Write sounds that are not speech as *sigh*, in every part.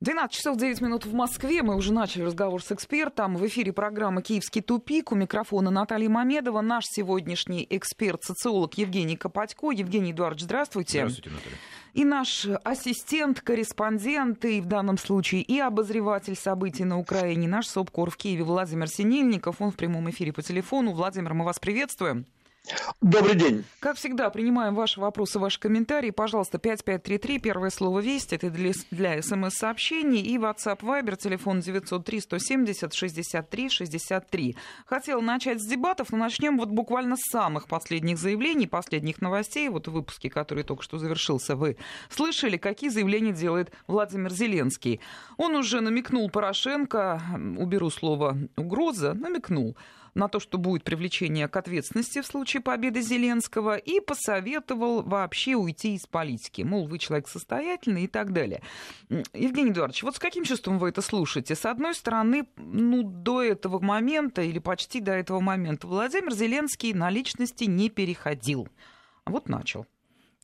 12 часов 9 минут в Москве. Мы уже начали разговор с экспертом. В эфире программа «Киевский тупик». У микрофона Наталья Мамедова. Наш сегодняшний эксперт, социолог Евгений Копатько. Евгений Эдуардович, здравствуйте. Здравствуйте, Наталья. И наш ассистент, корреспондент, и в данном случае и обозреватель событий на Украине, наш СОПКОР в Киеве Владимир Синельников. Он в прямом эфире по телефону. Владимир, мы вас приветствуем. Добрый день. Как всегда, принимаем ваши вопросы, ваши комментарии. Пожалуйста, 5533, первое слово «Весть», это для, для смс-сообщений, и WhatsApp Viber, телефон 903-170-63-63. Хотела начать с дебатов, но начнем вот буквально с самых последних заявлений, последних новостей. Вот в выпуске, который только что завершился, вы слышали, какие заявления делает Владимир Зеленский. Он уже намекнул Порошенко, уберу слово «угроза», намекнул, на то, что будет привлечение к ответственности в случае победы Зеленского, и посоветовал вообще уйти из политики. Мол, вы человек состоятельный и так далее. Евгений Эдуардович, вот с каким чувством вы это слушаете? С одной стороны, ну, до этого момента или почти до этого момента Владимир Зеленский на личности не переходил. А вот начал.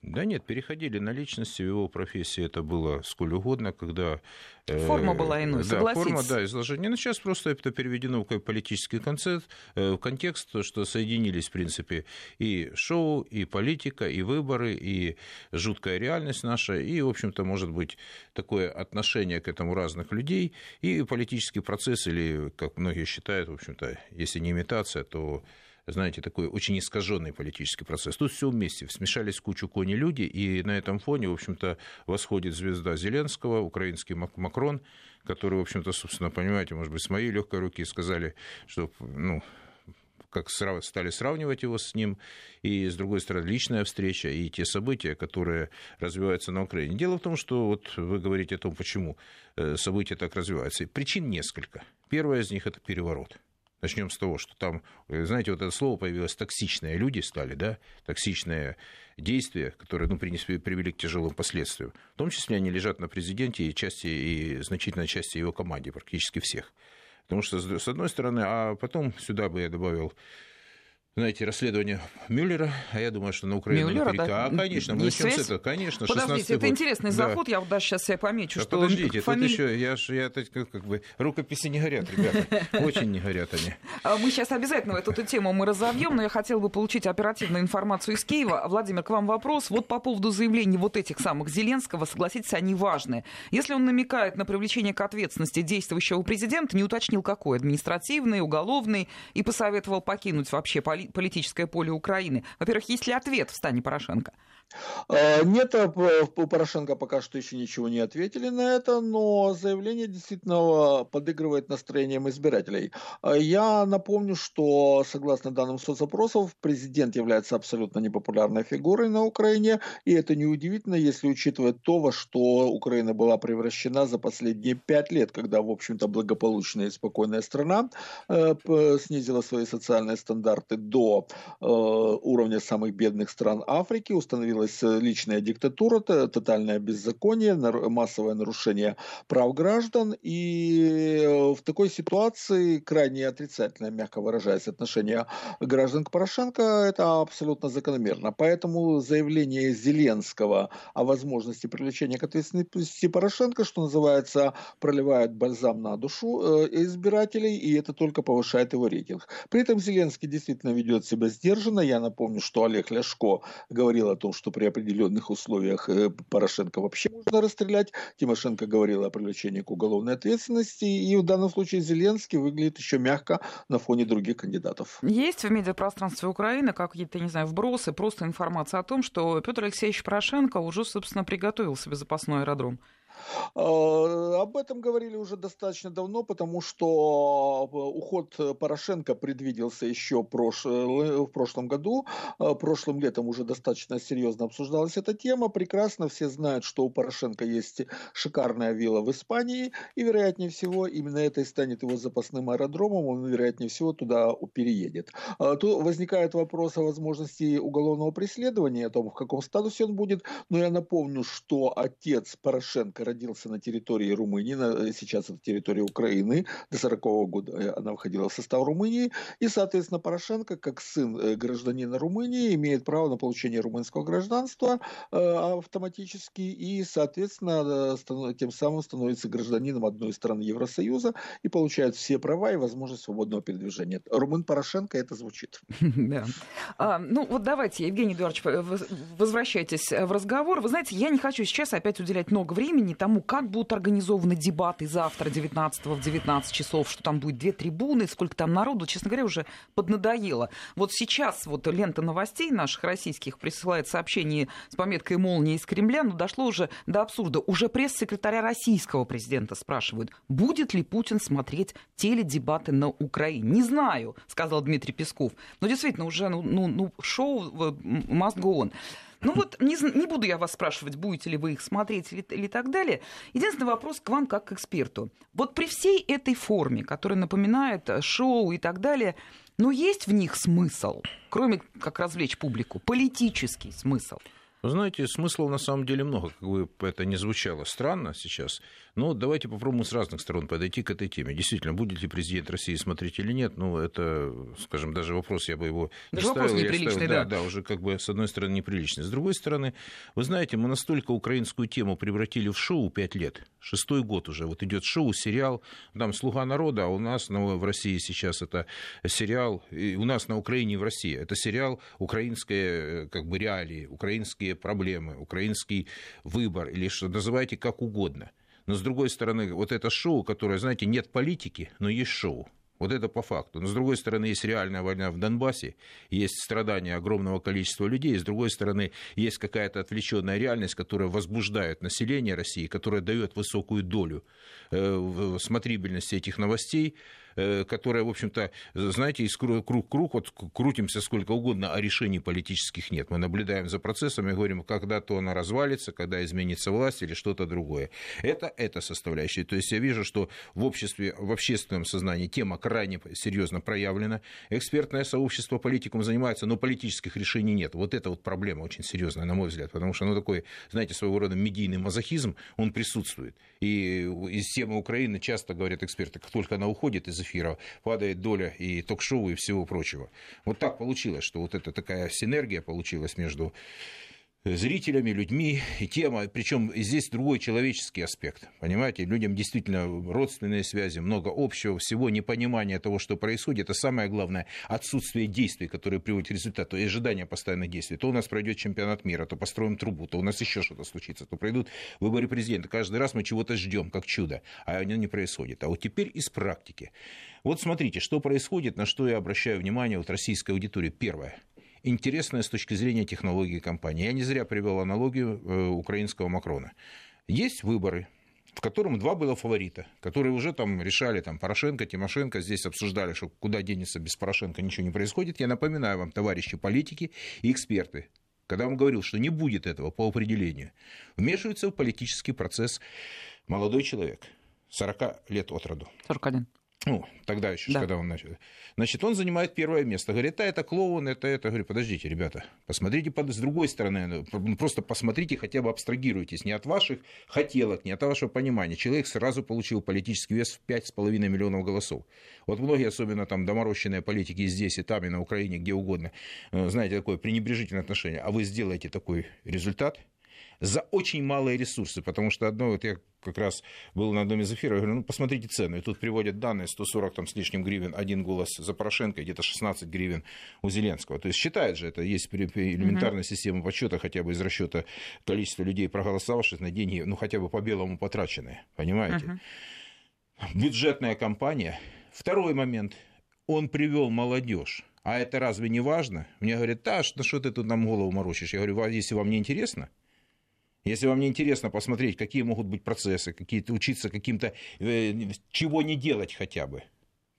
Да нет, переходили на личности, в его профессии это было сколь угодно, когда... Э, форма была иной, да, форма, да, изложение. Но сейчас просто это переведено в политический концепт, э, в контекст, что соединились, в принципе, и шоу, и политика, и выборы, и жуткая реальность наша, и, в общем-то, может быть, такое отношение к этому разных людей, и политический процесс, или, как многие считают, в общем-то, если не имитация, то знаете, такой очень искаженный политический процесс. Тут все вместе, смешались кучу кони люди, и на этом фоне, в общем-то, восходит звезда Зеленского, украинский Макрон, который, в общем-то, собственно, понимаете, может быть, с моей легкой руки сказали, что, ну, как стали сравнивать его с ним, и, с другой стороны, личная встреча и те события, которые развиваются на Украине. Дело в том, что вот вы говорите о том, почему э, события так развиваются. Причин несколько. Первое из них – это переворот – Начнем с того, что там, э, знаете, вот это слово появилось токсичные люди стали, да, токсичные действия, которые, ну, принесли, привели к тяжелым последствиям. В том числе они лежат на президенте и части, и значительной части его команде, практически всех. Потому что, с одной стороны, а потом сюда бы я добавил знаете, расследование Мюллера, а я думаю, что на Украину Мюллера, наверняка... Да? А, конечно, мы начнем с этого, конечно, Подождите, это год. интересный заход, да. я вот даже сейчас себе помечу, да, что... Подождите, фамили... тут еще, я, ж, я как, как бы, рукописи не горят, ребята, очень не горят они. *laughs* А мы сейчас обязательно эту, эту тему мы разовьем, но я хотела бы получить оперативную информацию из Киева. Владимир, к вам вопрос. Вот по поводу заявлений вот этих самых Зеленского, согласитесь, они важны. Если он намекает на привлечение к ответственности действующего президента, не уточнил какой, административный, уголовный, и посоветовал покинуть вообще политическое поле Украины. Во-первых, есть ли ответ в стане Порошенко? А, нет, а, у Порошенко пока что еще ничего не ответили на это, но заявление действительно подыгрывает настроением избирателей. Я напомню, что согласно данным соцопросов, президент является абсолютно непопулярной фигурой на Украине, и это неудивительно, если учитывать то, во что Украина была превращена за последние пять лет, когда, в общем-то, благополучная и спокойная страна э, снизила свои социальные стандарты до э, уровня самых бедных стран Африки, установила установилась э, личная диктатура, тотальное беззаконие, массовое нарушение прав граждан. И э, в такой ситуации крайне отрицательное, мягко выражаясь, отношение граждан к Порошенко – это абсолютно закономерно. Поэтому заявление Зеленского о возможности привлечения к ответственности Порошенко, что называется, проливает бальзам на душу э, избирателей, и это только повышает его рейтинг. При этом Зеленский действительно ведет себя сдержанно. Я напомню, что Олег Ляшко говорил о том, что что при определенных условиях э, Порошенко вообще можно расстрелять. Тимошенко говорила о привлечении к уголовной ответственности. И в данном случае Зеленский выглядит еще мягко на фоне других кандидатов. Есть в медиапространстве Украины какие-то, не знаю, вбросы, просто информация о том, что Петр Алексеевич Порошенко уже, собственно, приготовил себе запасной аэродром? А, об этом говорили уже достаточно давно, потому что а, уход Порошенко предвиделся еще в прошлом году. Прошлым летом уже достаточно серьезно обсуждалась эта тема. Прекрасно все знают, что у Порошенко есть шикарная вилла в Испании, и, вероятнее всего, именно это и станет его запасным аэродромом. Он, вероятнее всего, туда переедет. Тут возникает вопрос о возможности уголовного преследования, о том, в каком статусе он будет. Но я напомню, что отец Порошенко родился на территории Румынии, на, сейчас это территория Украины, до 40 -го года она входила в состав Румынии, и, соответственно, Порошенко, как сын гражданина Румынии, имеет право на получение румынского гражданства автоматически, и, соответственно, тем самым становится гражданином одной из стран Евросоюза и получает все права и возможность свободного передвижения. Румын Порошенко это звучит. *laughs* Да. А, ну вот давайте, Евгений Эдуардович, возвращайтесь в разговор. Вы знаете, я не хочу сейчас опять уделять много времени тому, как будут организованы дебаты завтра, 19 в 19 часов, что там будет две трибуны, сколько там народу, честно говоря, уже поднадоело. Вот сейчас вот лента новостей наших российских присылает сообщение с пометкой «Молния из Кремля», но дошло уже до абсурда. Уже пресс-секретаря российского президента спрашивают, будет ли Путин смотреть теледебаты на Украине. Не знаю, сказал Дмитрий Песков. Но действительно, уже ну, ну, ну шоу must go on. Ну вот, не, не буду я вас спрашивать, будете ли вы их смотреть или, или так далее. Единственный вопрос к вам как к эксперту. Вот при всей этой форме, которая напоминает э, шоу и так далее, но есть в них смысл, кроме как развлечь публику, политический смысл? Вы знаете, смыслов на самом деле много, как бы это не звучало странно сейчас. Но давайте попробуем с разных сторон подойти к этой теме. Действительно, будет ли президент России смотреть или нет, ну, это, скажем, даже вопрос я бы его даже не ставил. неприличный, ставил, да. Да, да, уже как бы с одной стороны неприличный. С другой стороны, вы знаете, мы настолько украинскую тему превратили в шоу пять лет. Шестой год уже. Вот идет шоу, сериал, там «Слуга народа», а у нас ну, в России сейчас это сериал, и у нас на Украине и в России. Это сериал украинские как бы реалии, украинские проблемы, украинский выбор, или что называйте как угодно. Но с другой стороны, вот это шоу, которое, знаете, нет политики, но есть шоу. Вот это по факту. Но с другой стороны, есть реальная война в Донбассе, есть страдания огромного количества людей, с другой стороны, есть какая-то отвлеченная реальность, которая возбуждает население России, которая дает высокую долю э, смотрибельности этих новостей, которая, в общем-то, знаете, из круг, круг, вот крутимся сколько угодно, а решений политических нет. Мы наблюдаем за процессом и говорим, когда то она развалится, когда изменится власть или что-то другое. Это эта составляющая. То есть я вижу, что в обществе, в общественном сознании тема крайне серьезно проявлена. Экспертное сообщество политикум занимается, но политических решений нет. Вот это вот проблема очень серьезная, на мой взгляд, потому что, ну, такой, знаете, своего рода медийный мазохизм, он присутствует. И из темы Украины часто говорят эксперты, как только она уходит из эфира падает доля и ток-шоу и всего прочего. Вот так получилось, что вот эта такая синергия получилась между зрителями, людьми, и тема, причем здесь другой человеческий аспект, понимаете, людям действительно родственные связи, много общего, всего непонимания того, что происходит, это самое главное, отсутствие действий, которые приводят к результату, и ожидания постоянных действий. То у нас пройдет чемпионат мира, то построим трубу, то у нас еще что-то случится, то пройдут выборы президента. Каждый раз мы чего-то ждем, как чудо, а оно не происходит. А вот теперь из практики. Вот смотрите, что происходит, на что я обращаю внимание вот российской аудитории. Первое – интересная с точки зрения технологии компании. Я не зря привел аналогию э, украинского Макрона. Есть выборы, в котором два было фаворита, которые уже там решали, там, Порошенко, Тимошенко, здесь обсуждали, что куда денется без Порошенко, ничего не происходит. Я напоминаю вам, товарищи политики и эксперты, когда он говорил, что не будет этого по определению, вмешивается в политический процесс молодой человек, 40 лет от роду. 41 ну, тогда еще, да. когда он начал. Значит, он занимает первое место. Говорит, а это клоун, это это. Говорю, подождите, ребята, посмотрите с другой стороны. Ну, просто посмотрите, хотя бы абстрагируйтесь не от ваших хотелок, не от вашего понимания. Человек сразу получил политический вес в 5,5 миллионов голосов. Вот многие, особенно там доморощенные политики здесь и там, и на Украине, где угодно, э, знаете, такое пренебрежительное отношение. А вы сделаете такой результат – за очень малые ресурсы, потому что одно, вот я как раз был на одном из эфиров, говорю, ну, посмотрите цены, и тут приводят данные, 140 там, с лишним гривен, один голос за Порошенко, где-то 16 гривен у Зеленского. То есть считает же это, есть элементарная система подсчета хотя бы из расчета количества людей, проголосовавших на деньги, ну, хотя бы по белому потраченные, понимаете? Бюджетная кампания. Второй момент, он привел молодежь. А это разве не важно? Мне говорят, да, что, что ты тут нам голову морочишь? Я говорю, если вам не интересно, если вам не интересно посмотреть, какие могут быть процессы, какие-то учиться каким-то, э, чего не делать хотя бы,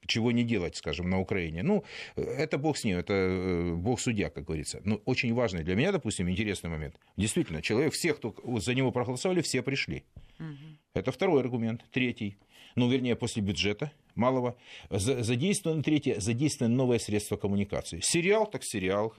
чего не делать, скажем, на Украине. Ну, это бог с ним, это э, бог судья, как говорится. Но очень важный для меня, допустим, интересный момент. Действительно, человек, все, кто за него проголосовали, все пришли. Угу. Это второй аргумент. Третий. Ну, вернее, после бюджета малого. Задействовано, третье, задействовано новое средство коммуникации. Сериал так сериал,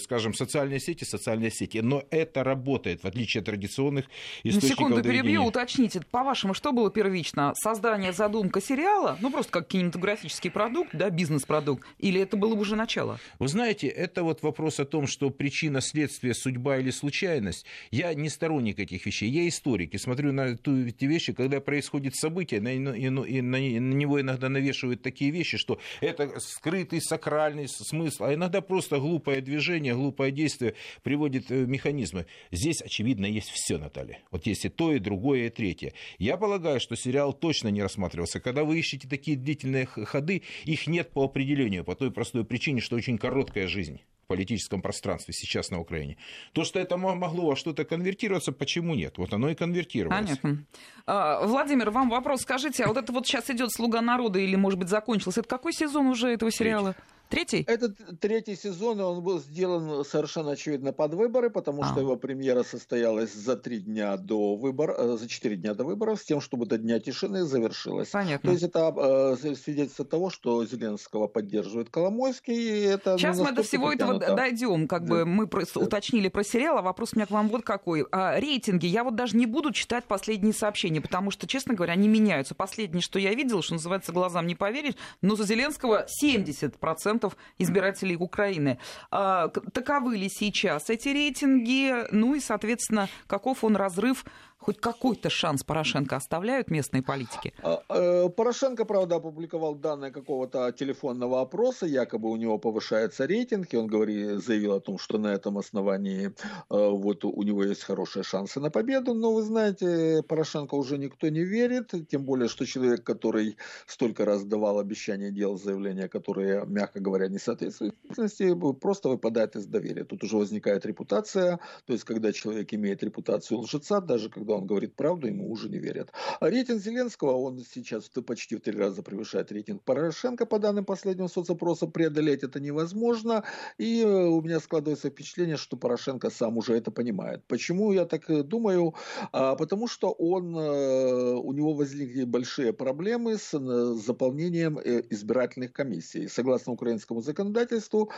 скажем, социальные сети, социальные сети, но это работает, в отличие от традиционных источников На секунду доведения. перебью, уточните, по-вашему, что было первично? Создание, задумка сериала, ну просто как кинематографический продукт, да, бизнес-продукт, или это было уже начало? Вы знаете, это вот вопрос о том, что причина, следствие, судьба или случайность. Я не сторонник этих вещей, я историк и смотрю на эти вещи, когда происходит событие, и на него иногда навешивают такие вещи, что это скрытый сакральный смысл, а иногда просто глупое движение, глупое действие приводит э, механизмы. Здесь, очевидно, есть все, Наталья. Вот есть и то, и другое, и третье. Я полагаю, что сериал точно не рассматривался. Когда вы ищете такие длительные ходы, их нет по определению, по той простой причине, что очень короткая жизнь в политическом пространстве сейчас на Украине. То, что это могло во что-то конвертироваться, почему нет? Вот оно и конвертировалось. Понятно. А, Владимир, вам вопрос. Скажите, а вот это вот сейчас идет «Слуга народа» или, может быть, закончился? Это какой сезон уже этого сериала? Третий. Третий? Этот третий сезон, он был сделан совершенно очевидно под выборы, потому а. что его премьера состоялась за три дня до выборов, э, за четыре дня до выборов, с тем, чтобы до Дня тишины завершилась. Понятно. То есть это э, свидетельство того, что Зеленского поддерживает Коломойский. И это Сейчас мы до всего этого дойдем. Как да. бы мы про, да. уточнили про сериал, а вопрос у меня к вам вот какой. А, рейтинги. Я вот даже не буду читать последние сообщения, потому что, честно говоря, они меняются. Последнее, что я видела, что называется, глазам не поверить, но за Зеленского 70% процентов избирателей Украины. А, таковы ли сейчас эти рейтинги? Ну и, соответственно, каков он разрыв хоть какой-то шанс Порошенко оставляют местные политики? А, э, Порошенко, правда, опубликовал данные какого-то телефонного опроса, якобы у него повышается рейтинг, и он говорит, заявил о том, что на этом основании э, вот у него есть хорошие шансы на победу, но вы знаете, Порошенко уже никто не верит, тем более, что человек, который столько раз давал обещания, делал заявления, которые, мягко говоря, не соответствуют действительности, просто выпадает из доверия. Тут уже возникает репутация, то есть, когда человек имеет репутацию лжеца, даже когда он говорит правду, ему уже не верят. А рейтинг Зеленского, он сейчас почти в три раза превышает рейтинг Порошенко, по данным последнего соцопроса, преодолеть это невозможно. И э, у меня складывается впечатление, что Порошенко сам уже это понимает. Почему я так э, думаю? А, потому что он, э, у него возникли большие проблемы с заполнением избирательных комиссий. Согласно украинскому законодательству,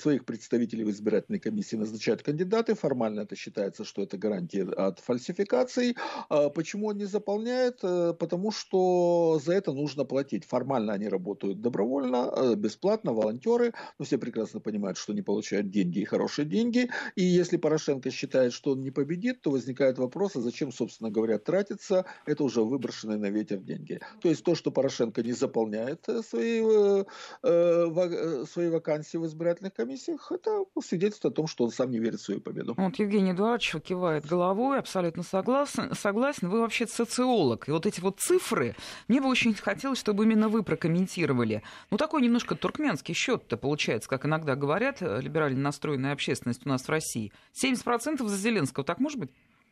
своих представителей в избирательной комиссии назначают кандидаты. Формально это считается, что это гарантия от фальсификации квалификаций. А почему он не заполняет? Э, потому что за это нужно платить. Формально они работают добровольно, э, бесплатно, волонтеры. Но все прекрасно понимают, что они получают деньги и хорошие деньги. И если Порошенко считает, что он не победит, то возникает вопрос, а зачем, собственно говоря, тратиться? Это уже выброшенные на ветер деньги. То есть то, что Порошенко не заполняет э, свои, свои вакансии в избирательных комиссиях, это свидетельство о том, что он сам не верит в свою победу. Вот Евгений Эдуардович кивает головой, абсолютно согласен согласен, согласен. Вы вообще социолог. И вот эти вот цифры, мне бы очень хотелось, чтобы именно вы прокомментировали. Ну, такой немножко туркменский счет-то получается, как иногда говорят, э, либерально настроенная общественность у нас в России. 70% за Зеленского, так может быть?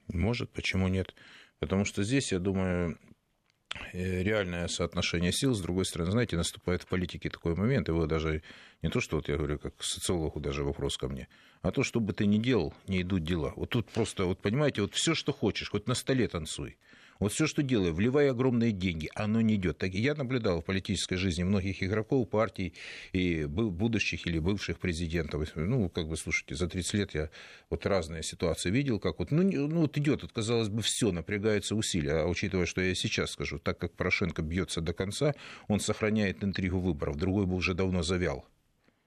Может, почему нет? Потому что здесь, я думаю, реальное соотношение сил. С другой стороны, знаете, наступает в политике такой момент, его даже не то, что вот я говорю, как социологу даже вопрос ко мне, а то, что бы ты ни делал, не идут дела. Вот тут просто, вот понимаете, вот все, что хочешь, хоть на столе танцуй. Вот все, что делаю, вливая огромные деньги, оно не идет. Так, я наблюдал в политической жизни многих игроков партий и будущих или бывших президентов. Ну, как бы, слушайте, за 30 лет я вот разные ситуации видел, как вот, ну, ну вот идет, вот, казалось бы, все, напрягаются усилия. А учитывая, что я сейчас скажу, так как Порошенко бьется до конца, он сохраняет интригу выборов, другой бы уже давно завял.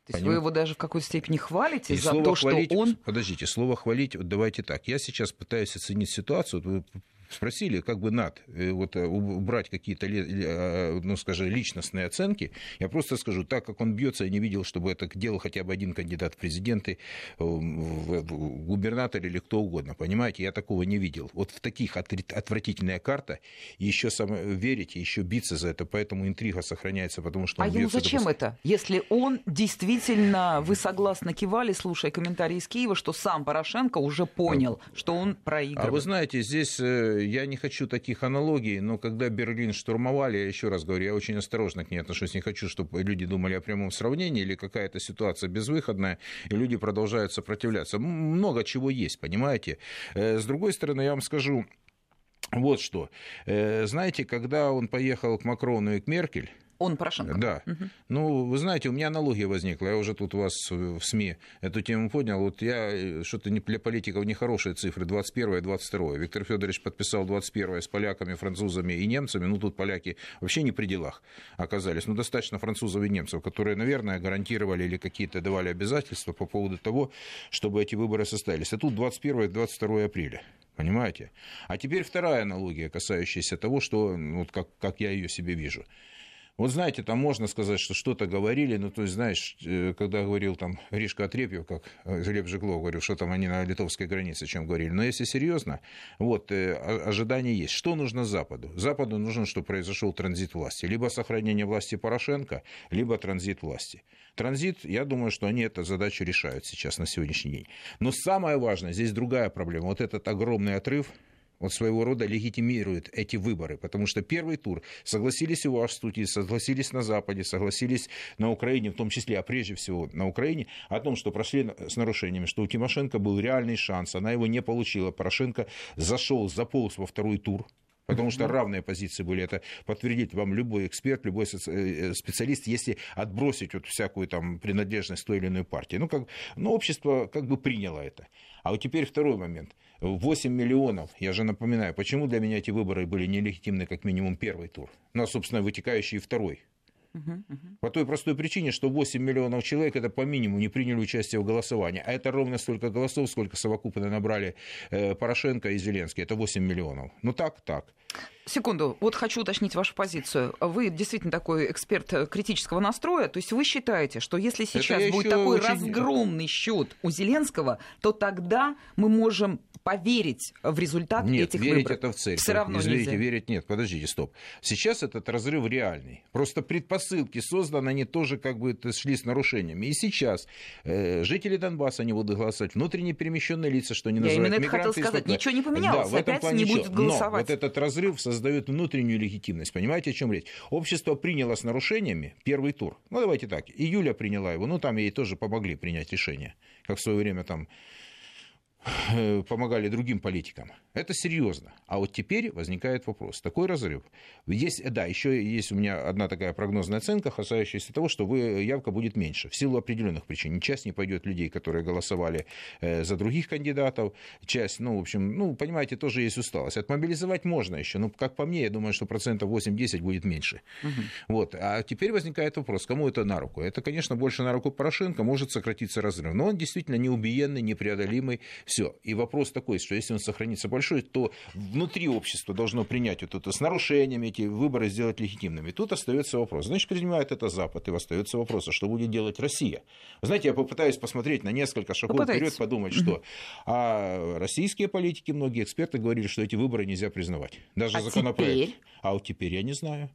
То есть вы его даже в какой-то степени хвалите и за то, хвалить, что он... Подождите, слово «хвалить», вот давайте так. Я сейчас пытаюсь оценить ситуацию. Вы спросили, как бы над э, вот, э, убрать какие-то, э, ну, скажем, личностные оценки, я просто скажу, так как он бьется, я не видел, чтобы это делал хотя бы один кандидат в президенты, губернатор или кто угодно, понимаете, я такого не видел. Вот в таких отвратительная карта, еще сам верить, еще биться за это, поэтому интрига сохраняется, потому что А ему зачем допуск... это? Если он действительно, вы согласно кивали, слушая комментарии из Киева, что сам Порошенко уже понял, что он проигрывает. А вы знаете, здесь я не хочу таких аналогий, но когда Берлин штурмовали, я еще раз говорю, я очень осторожно к ней отношусь, не хочу, чтобы люди думали о прямом сравнении или какая-то ситуация безвыходная, и люди продолжают сопротивляться. Много чего есть, понимаете. Э, с другой стороны, я вам скажу, вот что. Э, знаете, когда он поехал к Макрону и к Меркель, Он Порошенко? Да. Угу. Ну, вы знаете, у меня аналогия возникла. Я уже тут у вас в СМИ эту тему поднял. Вот я э, что-то для политиков нехорошие цифры. 21 и 22. Виктор Федорович подписал 21 с поляками, французами и немцами. Ну, тут поляки вообще не при делах оказались. Ну, достаточно французов и немцев, которые, наверное, гарантировали или какие-то давали обязательства по поводу того, чтобы эти выборы состоялись. А тут 21 и 22 апреля. Понимаете? А теперь вторая аналогия, касающаяся того, что, вот как, как я ее себе вижу. Вот знаете, там можно сказать, что что-то говорили, ну, то есть, знаешь, э, когда говорил там Ришка Отрепьев, как э, Глеб Жиглов говорил, что там они на литовской границе, чем говорили. Но если серьезно, вот, э, ожидания есть. Что нужно Западу? Западу нужно, чтобы произошел транзит власти. Либо сохранение власти Порошенко, либо транзит власти. Транзит, я думаю, что они эту задачу решают сейчас на сегодняшний день. Но самое важное, здесь другая проблема. Вот этот огромный отрыв вот своего рода легитимирует эти выборы, потому что первый тур согласились и в студии, согласились на Западе, согласились на Украине, в том числе, а прежде всего на Украине, о том, что прошли с нарушениями, что у Тимошенко был реальный шанс, она его не получила, Порошенко зашел, заполз во второй тур, Потому что равные позиции были. Это подтвердит вам любой эксперт, любой э, специалист, если отбросить вот всякую там принадлежность той или иной партии. Ну, как, ну, общество как бы приняло это. А вот теперь второй момент. 8 миллионов, я же напоминаю, почему для меня эти выборы были нелегитимны как минимум первый тур, ну, а, собственно, вытекающий второй. По той простой причине, что 8 миллионов человек это по минимуму не приняли участие в голосовании. А это ровно столько голосов, сколько совокупно набрали э, Порошенко и Зеленский. Это 8 миллионов. Ну так, так. Секунду, вот хочу уточнить вашу позицию. Вы действительно такой эксперт э, критического настроя, то есть вы считаете, что если сейчас будет такой очень... разгромный счет у Зеленского, то тогда мы можем поверить в результат нет, этих верить выборов? это в цель. Все равно Извините, нельзя. верить нет. Подождите, стоп. Сейчас этот разрыв реальный. Просто предпосылки созданы, они тоже как бы шли с нарушениями. И сейчас э, жители Донбасса не будут голосовать, внутренне перемещенные лица, что Я называют именно это хотел сказать. Ничего не поменялось. Да, Опять не будет голосовать. Но вот этот разрыв создает внутреннюю легитимность. Понимаете, о чем речь? Общество приняло с нарушениями первый тур. Ну, давайте так. Июля приняла его. Ну, там ей тоже помогли принять решение. Как в свое время там помогали другим политикам. Это серьезно. А вот теперь возникает вопрос. Такой разрыв. Есть, да, еще есть у меня одна такая прогнозная оценка, касающаяся того, что вы, явка будет меньше. В силу определенных причин. Часть не пойдет людей, которые голосовали э, за других кандидатов. Часть, ну, в общем, ну, понимаете, тоже есть усталость. Отмобилизовать можно еще. Но, как по мне, я думаю, что процентов 8-10 будет меньше. Угу. Вот. А теперь возникает вопрос, кому это на руку? Это, конечно, больше на руку Порошенко, может сократиться разрыв. Но он действительно неубиенный, непреодолимый все. И вопрос такой, что если он сохранится большой, то внутри общества должно принять вот это с нарушениями эти выборы сделать легитимными. Тут остается вопрос. Значит, принимает это Запад, и остается вопрос, а что будет делать Россия? Вы знаете, я попытаюсь посмотреть на несколько шагов вперед, подумать, что а российские политики, многие эксперты говорили, что эти выборы нельзя признавать. Даже а законопроект. Теперь? А вот теперь я не знаю.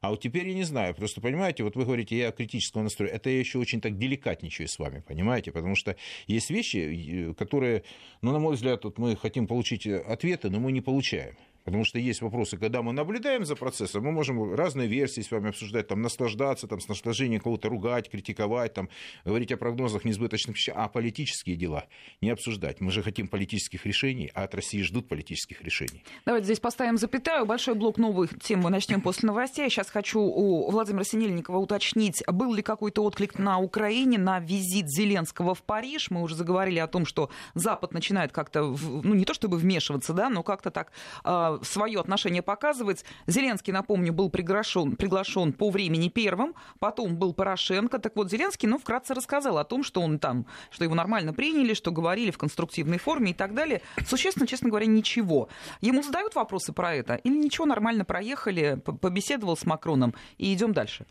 А вот теперь я не знаю. Просто, понимаете, вот вы говорите, я критического настроя. Это я еще очень так деликатничаю с вами, понимаете? Потому что есть вещи, которые, ну, на мой взгляд, вот мы хотим получить ответы, но мы не получаем. Потому что есть вопросы, когда мы наблюдаем за процессом, мы можем разные версии с вами обсуждать, там, наслаждаться, там, с наслаждением кого-то ругать, критиковать, там, говорить о прогнозах несбыточных вещах, а политические дела не обсуждать. Мы же хотим политических решений, а от России ждут политических решений. Давайте здесь поставим запятаю. Большой блок новых тем мы начнем после новостей. Сейчас хочу у Владимира Синельникова уточнить, был ли какой-то отклик на Украине на визит Зеленского в Париж. Мы уже заговорили о том, что Запад начинает как-то, ну, не то чтобы вмешиваться, да, но как-то так а, свое отношение показывать. Зеленский, напомню, был приглашен, приглашен по времени первым, потом был Порошенко. Так вот, Зеленский, ну, вкратце рассказал о том, что он там, что его нормально приняли, что говорили в конструктивной форме и так далее. Существенно, честно говоря, ничего. Ему задают вопросы про это или ничего, нормально проехали, побеседовал с Макроном и идем дальше?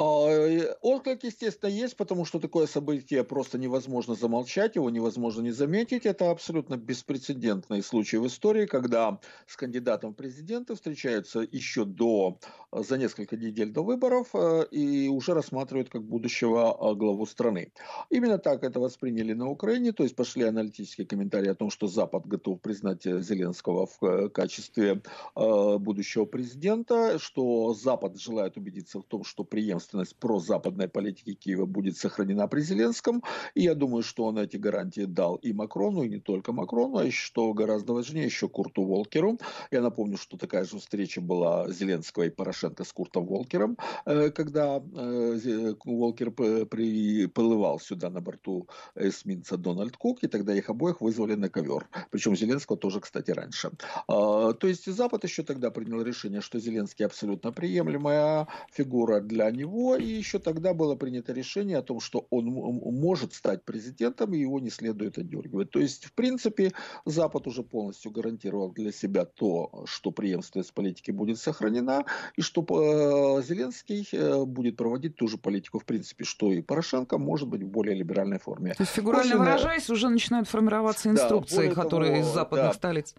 А, отклик, естественно, есть, потому что такое событие просто невозможно замолчать, его невозможно не заметить. Это абсолютно беспрецедентный случай в истории, когда с кандидатом в президенты встречаются еще до, за несколько недель до выборов э, и уже рассматривают как будущего э, главу страны. Именно так это восприняли на Украине, то есть пошли аналитические комментарии о том, что Запад готов признать Зеленского в э, качестве будущего президента, что Запад желает убедиться в том, что преемственность преемственность прозападной политики Киева будет сохранена при Зеленском. И я думаю, что он эти гарантии дал и Макрону, и не только Макрону, а что гораздо важнее, еще Курту Волкеру. Я напомню, что такая же встреча была Зеленского и Порошенко с Куртом Волкером, э, когда э, Волкер приплывал сюда на борту эсминца Дональд Кук, и тогда их обоих вызвали на ковер. Причем Зеленского тоже, кстати, раньше. А, то есть Запад еще тогда принял решение, что Зеленский абсолютно приемлемая фигура для него, и еще тогда было принято решение о том, что он может стать президентом, и его не следует отдергивать. То есть, в принципе, Запад уже полностью гарантировал для себя то, что преемственность политики будет сохранена, и что э, Зеленский э, будет проводить ту же политику, в принципе, что и Порошенко, может быть, в более либеральной форме. То есть, фигурально После... выражаясь, уже начинают формироваться инструкции, да, которые того, из западных да, столиц.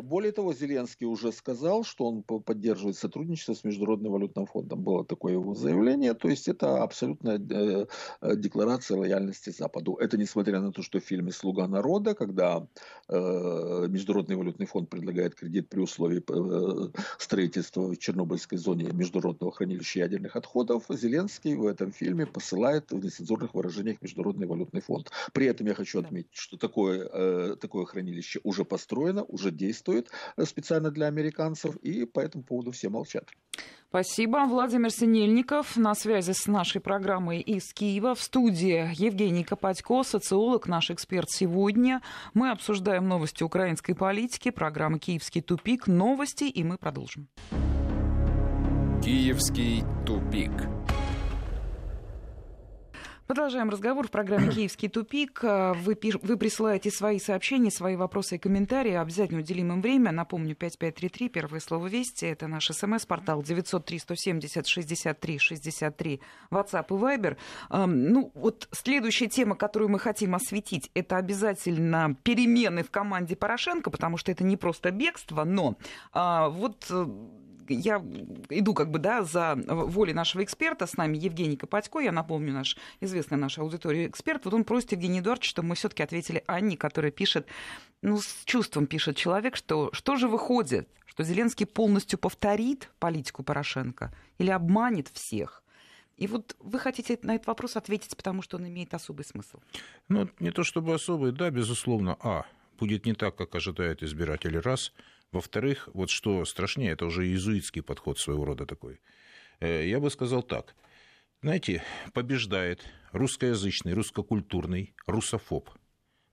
Более того, Зеленский уже сказал, что он поддерживает сотрудничество с Международным валютным фондом. Было такое его заявление. То есть это абсолютная э, э, декларация лояльности Западу. Это несмотря на то, что в фильме «Слуга народа», когда э, Международный валютный фонд предлагает кредит при условии строительства в Чернобыльской зоне международного хранилища ядерных отходов, Зеленский в этом фильме посылает в нецензурных выражениях Международный валютный фонд. При этом я хочу отметить, что такое, такое хранилище уже построено, уже действует действует э, специально для американцев, и по этому поводу все молчат. Спасибо. Владимир Синельников на связи с нашей программой из Киева. В студии Евгений Копатько, социолог, наш эксперт сегодня. Мы обсуждаем новости украинской политики, программа «Киевский тупик», новости, и мы продолжим. «Киевский тупик». Продолжаем разговор в программе *clears throat* «Киевский тупик». Вы, вы присылаете свои сообщения, свои вопросы и комментарии. Обязательно уделим им время. Напомню, 5533, первое слово «Вести». Это наш смс-портал 903-170-63-63, WhatsApp и Viber. Ну, вот следующая тема, которую мы хотим осветить, это обязательно перемены в команде Порошенко, потому что это не просто бегство, но а, вот э, я иду как бы, да, за волей нашего эксперта, с нами Евгений Копатько, я напомню, наш известный нашей аудитории эксперт, вот он просит Евгения Эдуардовича, чтобы мы все таки ответили Анне, которая пишет, ну, с чувством пишет человек, что что же выходит, что Зеленский полностью повторит политику Порошенко или обманет всех? И вот вы хотите на этот вопрос ответить, потому что он имеет особый смысл. Ну, не то чтобы особый, да, безусловно, а, будет не так, как ожидают избиратели, раз – во-вторых, вот что страшнее, это уже иезуитский подход своего рода такой. Э, я бы сказал так. Знаете, побеждает русскоязычный, русскокультурный русофоб –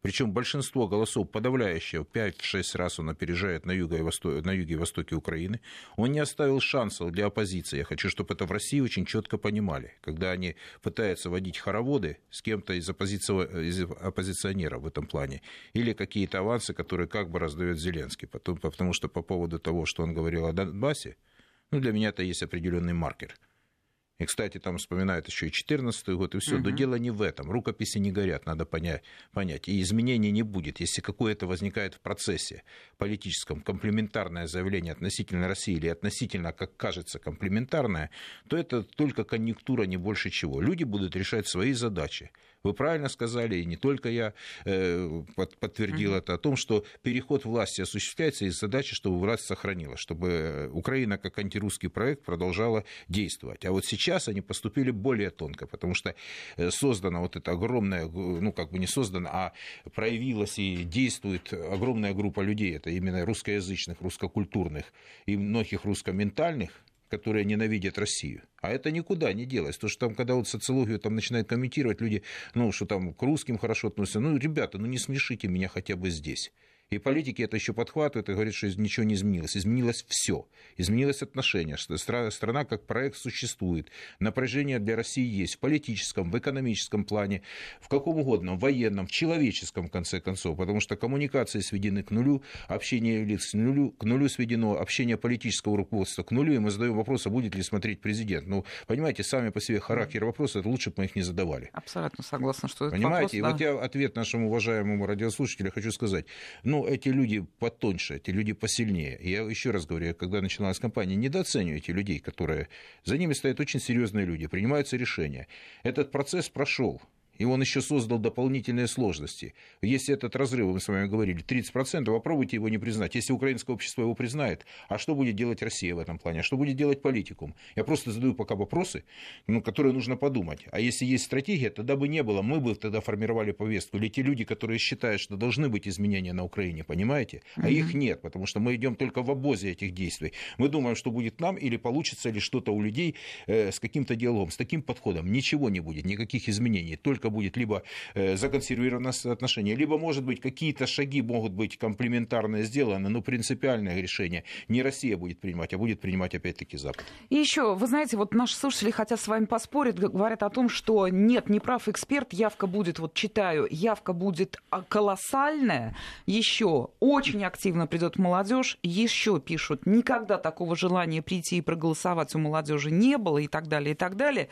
причем большинство голосов, подавляющее, 5-6 раз он опережает на, юге и востоке, на юге и востоке Украины. Он не оставил шансов для оппозиции. Я хочу, чтобы это в России очень четко понимали. Когда они пытаются водить хороводы с кем-то из, оппозиции, из оппозиционеров в этом плане, или какие-то авансы, которые как бы раздает Зеленский. Потом, потому что по поводу того, что он говорил о Донбассе, ну, для меня это есть определенный маркер – и, кстати, там вспоминают еще и 2014 год, и все. Угу. Но дело не в этом. Рукописи не горят, надо понять. понять. И изменений не будет. Если какое-то возникает в процессе политическом комплементарное заявление относительно России или относительно, как кажется, комплементарное, то это только конъюнктура, не больше чего. Люди будут решать свои задачи. Вы правильно сказали, и не только я э, подтвердил это, о том, что переход власти осуществляется из задачи, чтобы власть сохранилась, чтобы Украина как антирусский проект продолжала действовать. А вот сейчас они поступили более тонко, потому что э, создана вот эта огромная, ну как бы не создана, а проявилась и действует огромная группа людей, это именно русскоязычных, русскокультурных и многих русскоментальных, которые ненавидят Россию. А это никуда не делось. То, что там, когда вот социологию там начинают комментировать, люди, ну, что там к русским хорошо относятся, ну, ребята, ну, не смешите меня хотя бы здесь. И политики это еще подхватывают и говорят, что ничего не изменилось. Изменилось все. Изменилось отношение. Страна как проект существует. Напряжение для России есть в политическом, в экономическом плане, в каком угодно, в военном, в человеческом, в конце концов. Потому что коммуникации сведены к нулю, общение лиц к нулю, к нулю сведено, общение политического руководства к нулю. И мы задаем вопрос, а будет ли смотреть президент. Ну, понимаете, сами по себе характер вопроса, это лучше бы мы их не задавали. Абсолютно согласна, что это Понимаете, вопрос, и да. вот я ответ нашему уважаемому радиослушателю хочу сказать. Ну, ну, эти люди потоньше, эти люди посильнее. Я еще раз говорю, когда начиналась кампания, недооценивайте людей, которые... За ними стоят очень серьезные люди, принимаются решения. Этот процесс прошел. И он еще создал дополнительные сложности. Если этот разрыв, мы с вами говорили, 30%, попробуйте его не признать. Если украинское общество его признает, а что будет делать Россия в этом плане? А что будет делать политикум? Я просто задаю пока вопросы, ну, которые нужно подумать. А если есть стратегия, тогда бы не было. Мы бы тогда формировали повестку. Или те люди, которые считают, что должны быть изменения на Украине, понимаете? А mm-hmm. их нет, потому что мы идем только в обозе этих действий. Мы думаем, что будет нам, или получится ли что-то у людей э, с каким-то диалогом, с таким подходом. Ничего не будет, никаких изменений. Только будет либо э, законсервировано отношения, либо, может быть, какие-то шаги могут быть комплементарные сделаны, но принципиальное решение не Россия будет принимать, а будет принимать опять-таки Запад. И еще, вы знаете, вот наши слушатели хотят с вами поспорить, говорят о том, что нет, не прав эксперт, явка будет, вот читаю, явка будет а, колоссальная, еще очень активно придет молодежь, еще пишут, никогда такого желания прийти и проголосовать у молодежи не было и так далее, и так далее.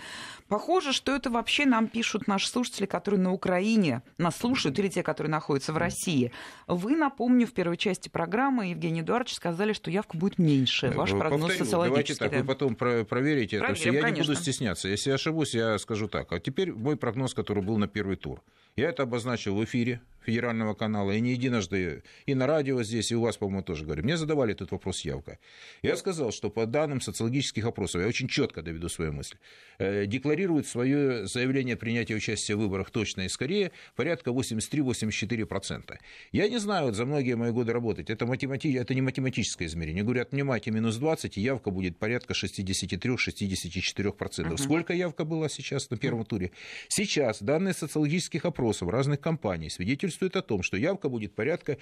Похоже, что это вообще нам пишут наши слушатели, которые на Украине нас слушают, или те, которые находятся в России. Вы, напомню, в первой части программы Евгений Эдуардович сказали, что явка будет меньше. Ваш прогноз Повторю, социологический. Давайте так, да? вы потом про- проверите Проверим, это все. Я конечно. не буду стесняться. Если я ошибусь, я скажу так. А теперь мой прогноз, который был на первый тур. Я это обозначил в эфире федерального канала, и не единожды и на радио здесь, и у вас, по-моему, тоже говорю. Мне задавали этот вопрос явка. Я сказал, что по данным социологических опросов, я очень четко доведу свою мысль, э, декларирует свое заявление принятия участия в выборах точно и скорее порядка 83-84%. Я не знаю, вот за многие мои годы работать, это, математи... это не математическое измерение. Говорят, отнимайте минус 20, и явка будет порядка 63-64%. Угу. Сколько явка была сейчас на первом туре? Сейчас данные социологических опросов разных компаний свидетельствуют свидетельствует о том, что явка будет порядка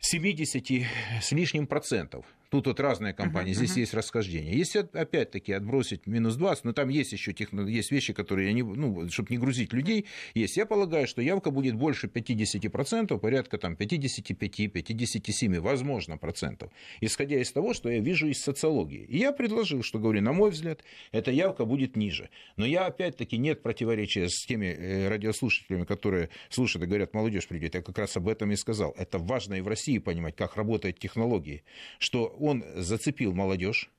70 с лишним процентов. Тут вот разные компании, uh-huh, здесь uh-huh. есть расхождение. Если опять-таки отбросить минус 20, но там есть еще техно, есть вещи, которые, не, ну, чтобы не грузить людей, есть. Я полагаю, что явка будет больше 50%, порядка там 55-57, возможно, процентов, исходя из того, что я вижу из социологии. И я предложил, что, говорю, на мой взгляд, эта явка будет ниже. Но я, опять-таки, нет противоречия с теми э, радиослушателями, которые слушают и говорят, молодежь придет. Я как раз об этом и сказал. Это важно и в России понимать, как работают технологии, что он зацепил молодежь,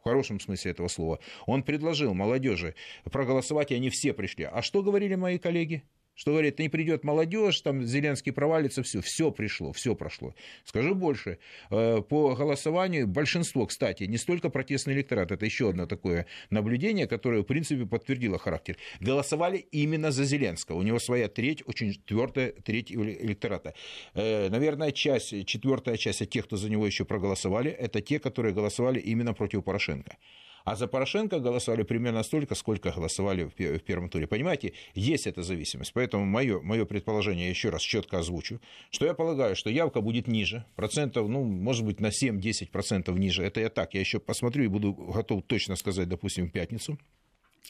в хорошем смысле этого слова. Он предложил молодежи проголосовать, и они все пришли. А что говорили мои коллеги? Что говорит, не придет молодежь, там Зеленский провалится, все, все пришло, все прошло. Скажу больше, э, по голосованию большинство, кстати, не столько протестный электорат, это еще одно такое наблюдение, которое, в принципе, подтвердило характер. Голосовали именно за Зеленского. У него своя треть, очень твердая треть электората. Э, наверное, часть, четвертая часть от тех, кто за него еще проголосовали, это те, которые голосовали именно против Порошенко. А за Порошенко голосовали примерно столько, сколько голосовали в первом туре. Понимаете, есть эта зависимость. Поэтому мое, мое предположение, еще раз четко озвучу, что я полагаю, что явка будет ниже, процентов, ну, может быть, на 7-10% ниже. Это я так, я еще посмотрю и буду готов точно сказать, допустим, в пятницу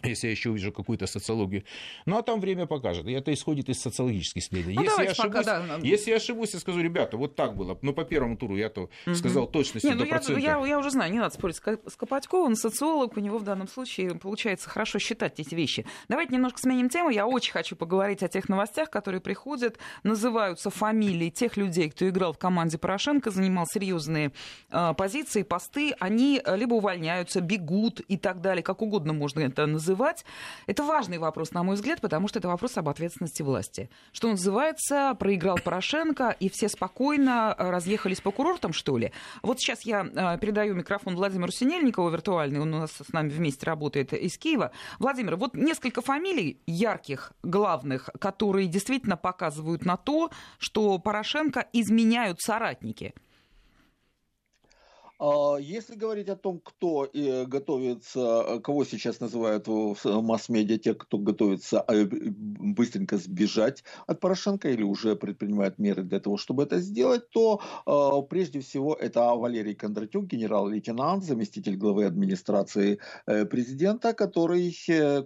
если я еще увижу какую-то социологию. Ну, а там время покажет. И это исходит из социологических исследований. Ну, если, я ошибусь, пока, да. если я ошибусь, я скажу, ребята, вот так было. Ну, по первому туру я то угу. сказал точно не, ну, я, я, я уже знаю, не надо спорить с Копатьковым, социолог, у него в данном случае получается хорошо считать эти вещи. Давайте немножко сменим тему. Я очень хочу поговорить о тех новостях, которые приходят, называются фамилии тех людей, кто играл в команде Порошенко, занимал серьезные э, позиции, посты. Они либо увольняются, бегут и так далее, как угодно можно это называть называть. Это важный вопрос, на мой взгляд, потому что это вопрос об ответственности власти. Что называется, проиграл Порошенко, и все спокойно э, разъехались по курортам, что ли? Вот сейчас я э, передаю микрофон Владимиру Синельникову, виртуальный, он у нас с нами вместе работает из Киева. Владимир, вот несколько фамилий ярких, главных, которые действительно показывают на то, что Порошенко изменяют соратники. А, если говорить о том, кто э, готовится, э, кого сейчас называют в масс-медиа, те, кто готовится а, быстренько сбежать от Порошенко или уже предпринимают меры для того, чтобы это сделать, то а, прежде всего это Валерий Кондратюк, генерал-лейтенант, заместитель главы администрации э, президента, который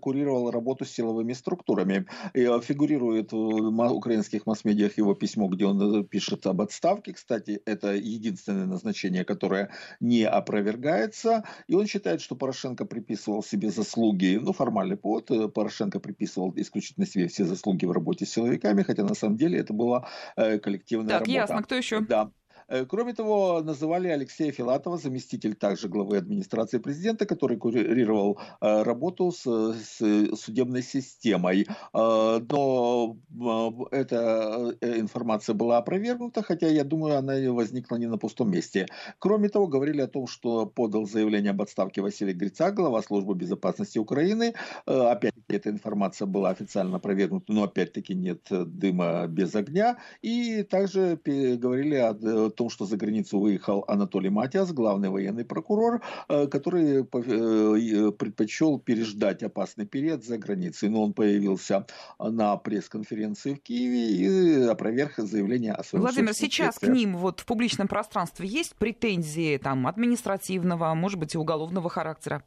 курировал работу с силовыми структурами. Фигурирует в украинских масс-медиах его письмо, где он пишет об отставке. Кстати, это единственное назначение, которое не опровергается. И он считает, что Порошенко приписывал себе заслуги, ну, формальный повод, э, Порошенко приписывал исключительно себе все заслуги в работе с силовиками, хотя на самом деле это была э, коллективная так, работа. Так, ясно. Кто еще? Да. Кроме того, называли Алексея Филатова, заместитель также главы администрации президента, который курировал работу с, с судебной системой. Но эта информация была опровергнута, хотя, я думаю, она возникла не на пустом месте. Кроме того, говорили о том, что подал заявление об отставке Василий Грицак, глава службы безопасности Украины. Опять-таки, эта информация была официально опровергнута, но опять-таки нет дыма без огня. И также говорили о том, что за границу выехал Анатолий Матиас, главный военный прокурор, э, который э, предпочел переждать опасный период за границей. Но он появился на пресс-конференции в Киеве и опроверг заявление о своем Владимир, сейчас к ним вот в публичном пространстве есть претензии там, административного, может быть, и уголовного характера?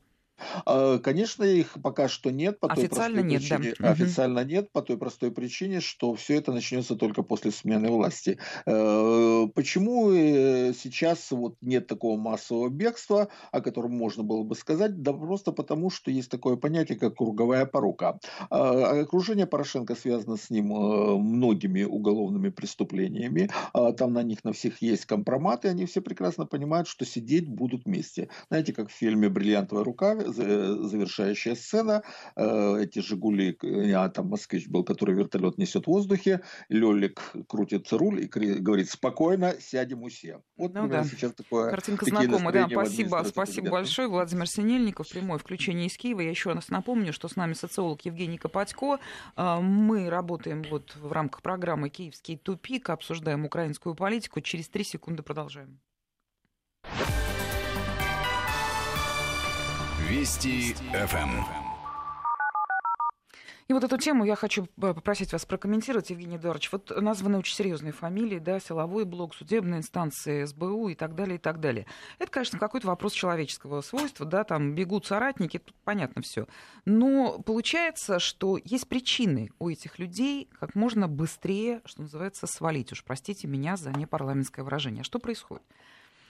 А, конечно, их пока что нет. По официально той нет, причине, да. Официально угу. нет, по той простой причине, что все это начнется только после смены власти. Э, почему э, сейчас вот нет такого массового бегства, о котором можно было бы сказать? Да просто потому, что есть такое понятие, как круговая порука. А, окружение Порошенко связано с ним э, многими уголовными преступлениями. А, там на них на всех есть компроматы, они все прекрасно понимают, что сидеть будут вместе. Знаете, как в фильме «Бриллиантовая рука» завершающая сцена. Э, эти «Жигули», а там «Москвич» был, который вертолет несет в воздухе. Лёлик крутит руль и говорит «Спокойно, сядем все». Вот ну, да. сейчас такое... Картинка знакомая, да. Спасибо, спасибо большое. Владимир Синельников, прямое включение из Киева. Я еще раз напомню, что с нами социолог Евгений Копатько. Э, мы работаем вот в рамках программы «Киевский тупик», обсуждаем украинскую политику. Через три секунды продолжаем. Вести ФМ. И вот эту тему я хочу попросить вас прокомментировать, Евгений Эдуардович. Вот названы очень серьезные фамилии, да, силовой блок, судебные инстанции, СБУ и так далее, и так далее. Это, конечно, какой-то вопрос человеческого свойства, да, там бегут соратники, тут понятно все. Но получается, что есть причины у этих людей как можно быстрее, что называется, свалить. Уж простите меня за непарламентское выражение. Что происходит?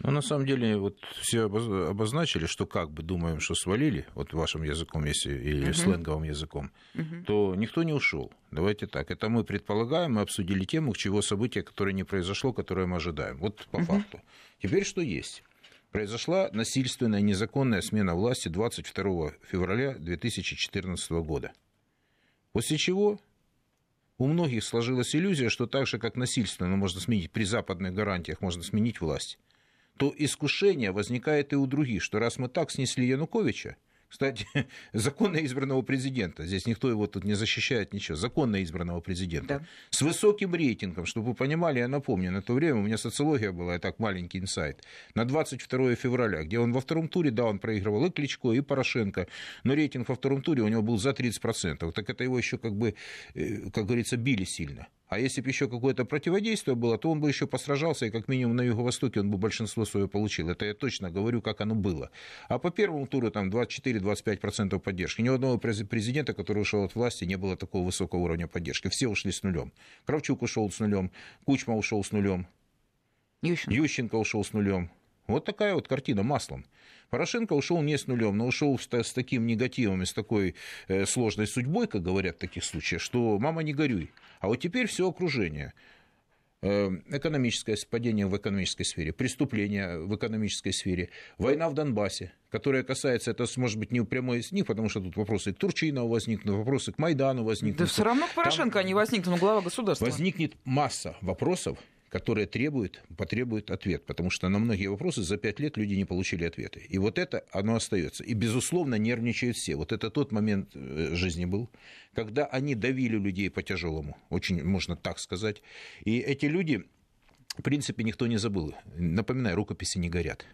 Ну, на самом деле, вот все обозначили, что как бы думаем, что свалили, вот вашим языком, если или uh-huh. сленговым языком, uh-huh. то никто не ушел. Давайте так. Это мы предполагаем, мы обсудили тему, чего события, которое не произошло, которое мы ожидаем. Вот по uh-huh. факту. Теперь что есть? Произошла насильственная незаконная смена власти 22 февраля 2014 года. После чего у многих сложилась иллюзия, что так же, как насильственно можно сменить при западных гарантиях, можно сменить власть то искушение возникает и у других, что раз мы так снесли Януковича, кстати, *laughs* законно избранного президента. Здесь никто его тут не защищает ничего. Законно избранного президента. Да. С высоким рейтингом, чтобы вы понимали, я напомню, на то время у меня социология была, и так маленький инсайт, на 22 февраля, где он во втором туре, да, он проигрывал и Кличко, и Порошенко, но рейтинг во втором туре у него был за 30%. Так это его еще, как бы, э, как говорится, били сильно. А если бы еще какое-то противодействие было, то он бы еще посражался, и как минимум на Юго-Востоке он бы большинство свое получил. Это я точно говорю, как оно было. А по первому туру там 24-25% поддержки. Ни у одного президента, который ушел от власти, не было такого высокого уровня поддержки. Все ушли с нулем. Кравчук ушел с нулем, Кучма ушел с нулем, Ющенко, Ющенко ушел с нулем. Вот такая вот картина маслом. Порошенко ушел не с нулем, но ушел с, с таким негативом и с такой э, сложной судьбой, как говорят в таких случаях, что мама не горюй. А вот теперь все окружение э, экономическое падение в экономической сфере, преступления в экономической сфере, война в Донбассе, которая касается, это может быть не прямой из них, потому что тут вопросы к Турчинову возникнут, вопросы к Майдану возникнут. Да все равно к Порошенко Там они возникнут, глава государства. Возникнет масса вопросов, которая требует, потребует ответ, потому что на многие вопросы за пять лет люди не получили ответы. И вот это, оно остается. И, безусловно, нервничают все. Вот это тот момент э, жизни был, когда они давили людей по-тяжелому, очень можно так сказать. И эти люди, в принципе, никто не забыл. Напоминаю, рукописи не горят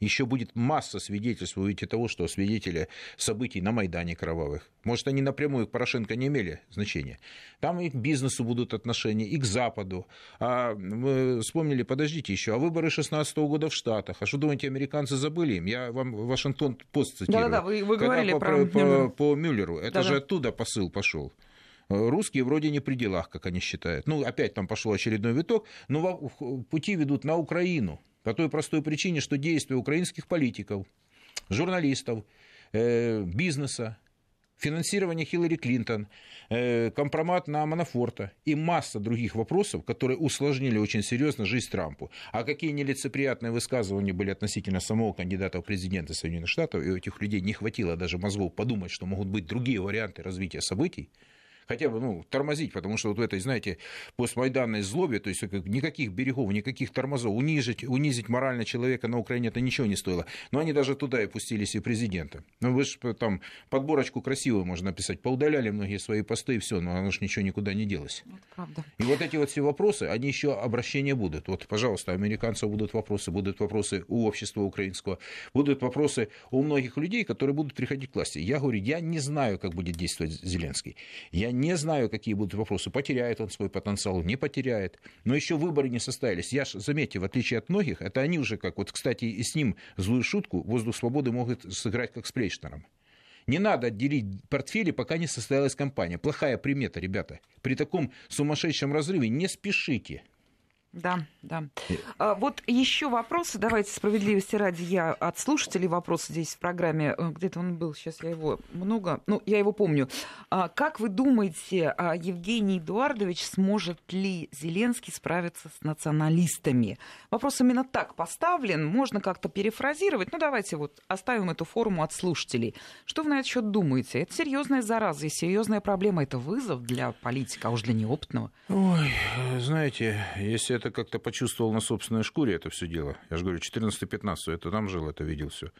еще будет масса свидетельств, вы видите того, что свидетели событий на Майдане кровавых. Может, они напрямую к Порошенко не имели значения. Там и к бизнесу будут отношения, и к Западу. А вы вспомнили, подождите еще, а выборы 16 года в Штатах. А что думаете, американцы забыли им? Я вам Вашингтон пост цитирую. Да-да, вы, вы говорили по, про... По, по Мюллеру. Это Да-да. же оттуда посыл пошел русские вроде не при делах, как они считают. Ну, опять там пошел очередной виток, но пути ведут на Украину. По той простой причине, что действия украинских политиков, журналистов, э, бизнеса, финансирование Хиллари Клинтон, э, компромат на Манафорта и масса других вопросов, которые усложнили очень серьезно жизнь Трампу. А какие нелицеприятные высказывания были относительно самого кандидата в президенты Соединенных Штатов, и у этих людей не хватило даже мозгов подумать, что могут быть другие варианты развития событий, хотя бы ну, тормозить, потому что вот в этой, знаете, постмайданной злобе, то есть никаких берегов, никаких тормозов, унизить, унизить морально человека на Украине это ничего не стоило. Но они даже туда и пустились и президента. Ну, вы же там подборочку красивую можно написать. Поудаляли многие свои посты и все, но оно же ничего никуда не делось. правда. И вот эти вот все вопросы, они еще обращения будут. Вот, пожалуйста, американцев будут вопросы, будут вопросы у общества украинского, будут вопросы у многих людей, которые будут приходить к власти. Я говорю, я не знаю, как будет действовать Зеленский. Я не знаю, какие будут вопросы, потеряет он свой потенциал, не потеряет. Но еще выборы не состоялись. Я же, заметьте, в отличие от многих, это они уже как, вот, кстати, и с ним злую шутку «Воздух свободы» могут сыграть как с Плейшнером. Не надо отделить портфели, пока не состоялась кампания. Плохая примета, ребята. При таком сумасшедшем разрыве не спешите. Да, да. А, вот еще вопросы. Давайте справедливости ради я от слушателей вопросы здесь в программе. Э, где-то он был, сейчас я его много. Ну, я его помню. А, как вы думаете, а, Евгений Эдуардович сможет ли Зеленский справиться с националистами? Вопрос именно так поставлен. Можно как-то перефразировать. Ну, давайте вот оставим эту форму от слушателей. Что вы на этот счет думаете? Это серьезная зараза и серьезная проблема. Это вызов для политика, а уж для неопытного. Ой, знаете, если это это как-то почувствовал на собственной шкуре это все дело. Я же говорю, 14-15, это там жил, это видел все.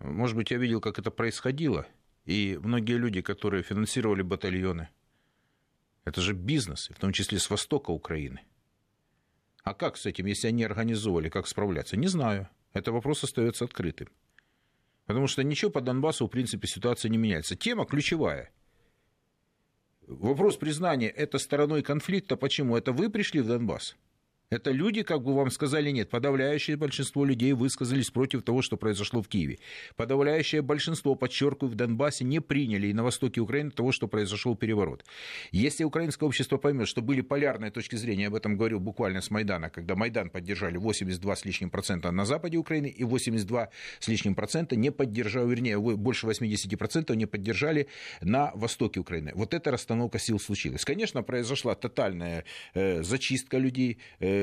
Может быть, я видел, как это происходило. И многие люди, которые финансировали батальоны, это же бизнес, в том числе с востока Украины. А как с этим, если они организовывали, как справляться? Не знаю. Это вопрос остается открытым. Потому что ничего по Донбассу, в принципе, ситуация не меняется. Тема ключевая. Вопрос признания это стороной конфликта. Почему? Это вы пришли в Донбасс? Это люди, как бы вам сказали, нет. Подавляющее большинство людей высказались против того, что произошло в Киеве. Подавляющее большинство, подчеркиваю, в Донбассе не приняли и на востоке Украины того, что произошел переворот. Если украинское общество поймет, что были полярные точки зрения, об этом говорил буквально с Майдана, когда Майдан поддержали 82 с лишним процента на западе Украины и 82 с лишним процента не поддержали, вернее, больше 80 процентов не поддержали на востоке Украины. Вот эта расстановка сил случилась. Конечно, произошла тотальная э, зачистка людей, э,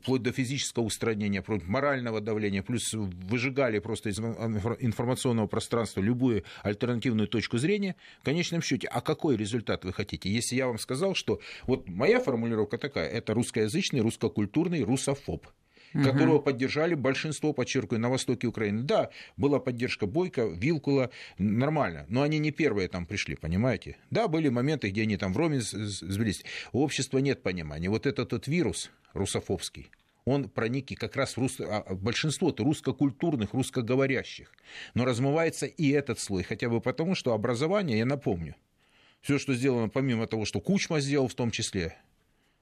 вплоть до физического устранения, морального давления, плюс выжигали просто из информационного пространства любую альтернативную точку зрения, в конечном счете, а какой результат вы хотите? Если я вам сказал, что вот моя формулировка такая, это русскоязычный, русскокультурный русофоб которого поддержали большинство, подчеркиваю, на востоке Украины. Да, была поддержка Бойко, Вилкула, нормально, но они не первые там пришли, понимаете? Да, были моменты, где они там в Роме сбились. У общества нет понимания. Вот этот тот вирус русофобский, он проник и как раз в рус... А, а, большинство-то русскокультурных, русскоговорящих. Но размывается и этот слой, хотя бы потому, что образование, я напомню, все, что сделано, помимо того, что Кучма сделал в том числе,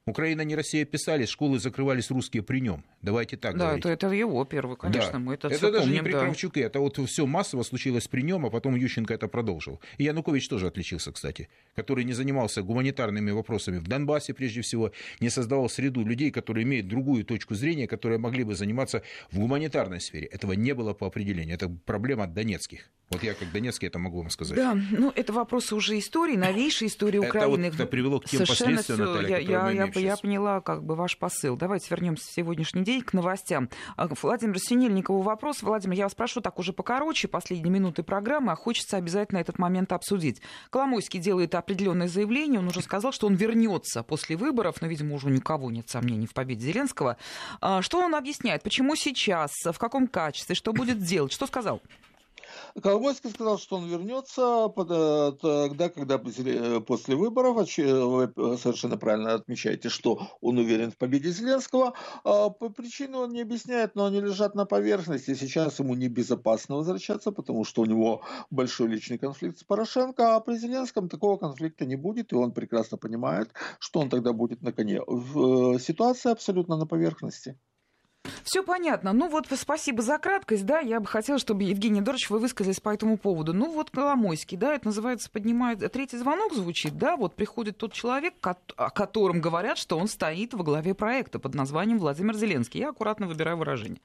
Украина не Россия писали, школы закрывались русские при нем. Давайте так да, говорить. Да, это, это его первый, конечно, да. мы это Это даже помним, не при да. Кравчуке, это вот все массово случилось при нем, а потом Ющенко это продолжил. И Янукович тоже отличился, кстати, который не занимался гуманитарными вопросами в Донбассе прежде всего, не создавал среду людей, которые имеют другую точку зрения, которые могли бы заниматься в гуманитарной сфере. Этого не было по определению. Это проблема донецких. Вот я как Донецкий это могу вам сказать. Да, ну это вопросы уже истории, новейшей истории Украины. Это вот привело к тем Совершенно последствиям, Наталья, я, я, я, я поняла как бы ваш посыл. Давайте вернемся в сегодняшний день к новостям. А, Владимир Синельникову вопрос. Владимир, я вас прошу так уже покороче, последние минуты программы, а хочется обязательно этот момент обсудить. Коломойский делает определенное заявление, он уже сказал, что он вернется после выборов, но, видимо, уже никого нет сомнений в победе Зеленского. А, что он объясняет? Почему сейчас? В каком качестве? Что будет делать? Что сказал? Коломойский сказал, что он вернется э, тогда, когда э, после выборов, вы совершенно правильно отмечаете, что он уверен в победе Зеленского. А, по причине он не объясняет, но они лежат на поверхности. Сейчас ему небезопасно возвращаться, потому что у него большой личный конфликт с Порошенко, а при Зеленском такого конфликта не будет, и он прекрасно понимает, что он тогда будет на коне. Э, ситуация абсолютно на поверхности. Все понятно. Ну вот спасибо за краткость, да. Я бы хотела, чтобы, Евгений Дорч, вы высказались по этому поводу. Ну вот Коломойский, да, это называется, поднимает... Третий звонок звучит, да, вот приходит тот человек, о котором говорят, что он стоит во главе проекта под названием Владимир Зеленский. Я аккуратно выбираю выражение.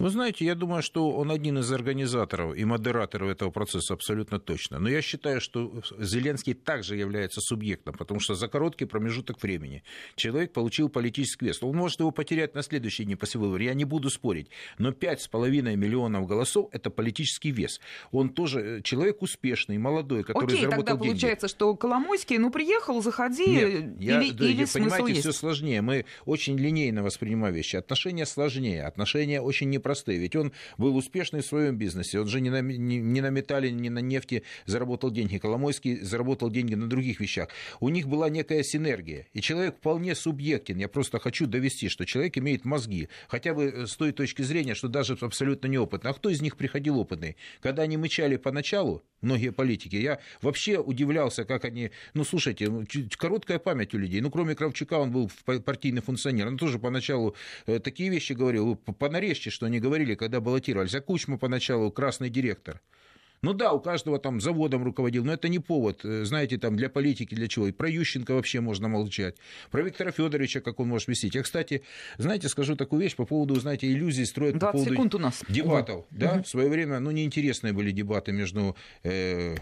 Вы знаете, я думаю, что он один из организаторов и модераторов этого процесса абсолютно точно. Но я считаю, что Зеленский также является субъектом, потому что за короткий промежуток времени человек получил политический вес. Он может его потерять на следующий день после выборов, я не буду спорить. Но 5,5 миллионов голосов – это политический вес. Он тоже э, человек успешный, молодой, который Окей, заработал тогда деньги. получается, что Коломойский, ну, приехал, заходи, Нет, я, или, да, или я, смысл понимаете, есть? все сложнее. Мы очень линейно воспринимаем вещи. Отношения сложнее, отношения очень непростые простые. Ведь он был успешный в своем бизнесе. Он же не на, не, не на металле, не на нефти заработал деньги. Коломойский заработал деньги на других вещах. У них была некая синергия. И человек вполне субъектен. Я просто хочу довести, что человек имеет мозги. Хотя бы с той точки зрения, что даже абсолютно неопытный. А кто из них приходил опытный? Когда они мычали поначалу, многие политики, я вообще удивлялся, как они... Ну, слушайте, ну, короткая память у людей. Ну, кроме Кравчука, он был партийный функционер. Он тоже поначалу э, такие вещи говорил. Понарежьте, что они говорили, когда баллотировались. А Кучма поначалу красный директор. Ну да, у каждого там заводом руководил, но это не повод, э, знаете, там для политики, для чего. И про Ющенко вообще можно молчать. Про Виктора Федоровича, как он может вести. Я, кстати, знаете, скажу такую вещь по поводу, знаете, иллюзий строят по поводу секунд у нас. дебатов. Да, угу. в свое время, ну, неинтересные были дебаты между э,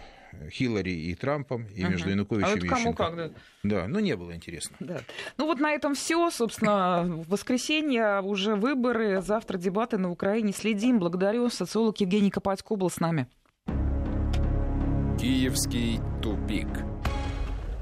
Хиллари и Трампом, и Ага. между Януковичем А и вот кому Ющенко. как, да. Да, ну не было интересно. Да. Ну вот на этом все, собственно, в воскресенье уже выборы, завтра дебаты на Украине. Следим. Благодарю. Социолог Евгений Копатько был с нами. Киевский тупик.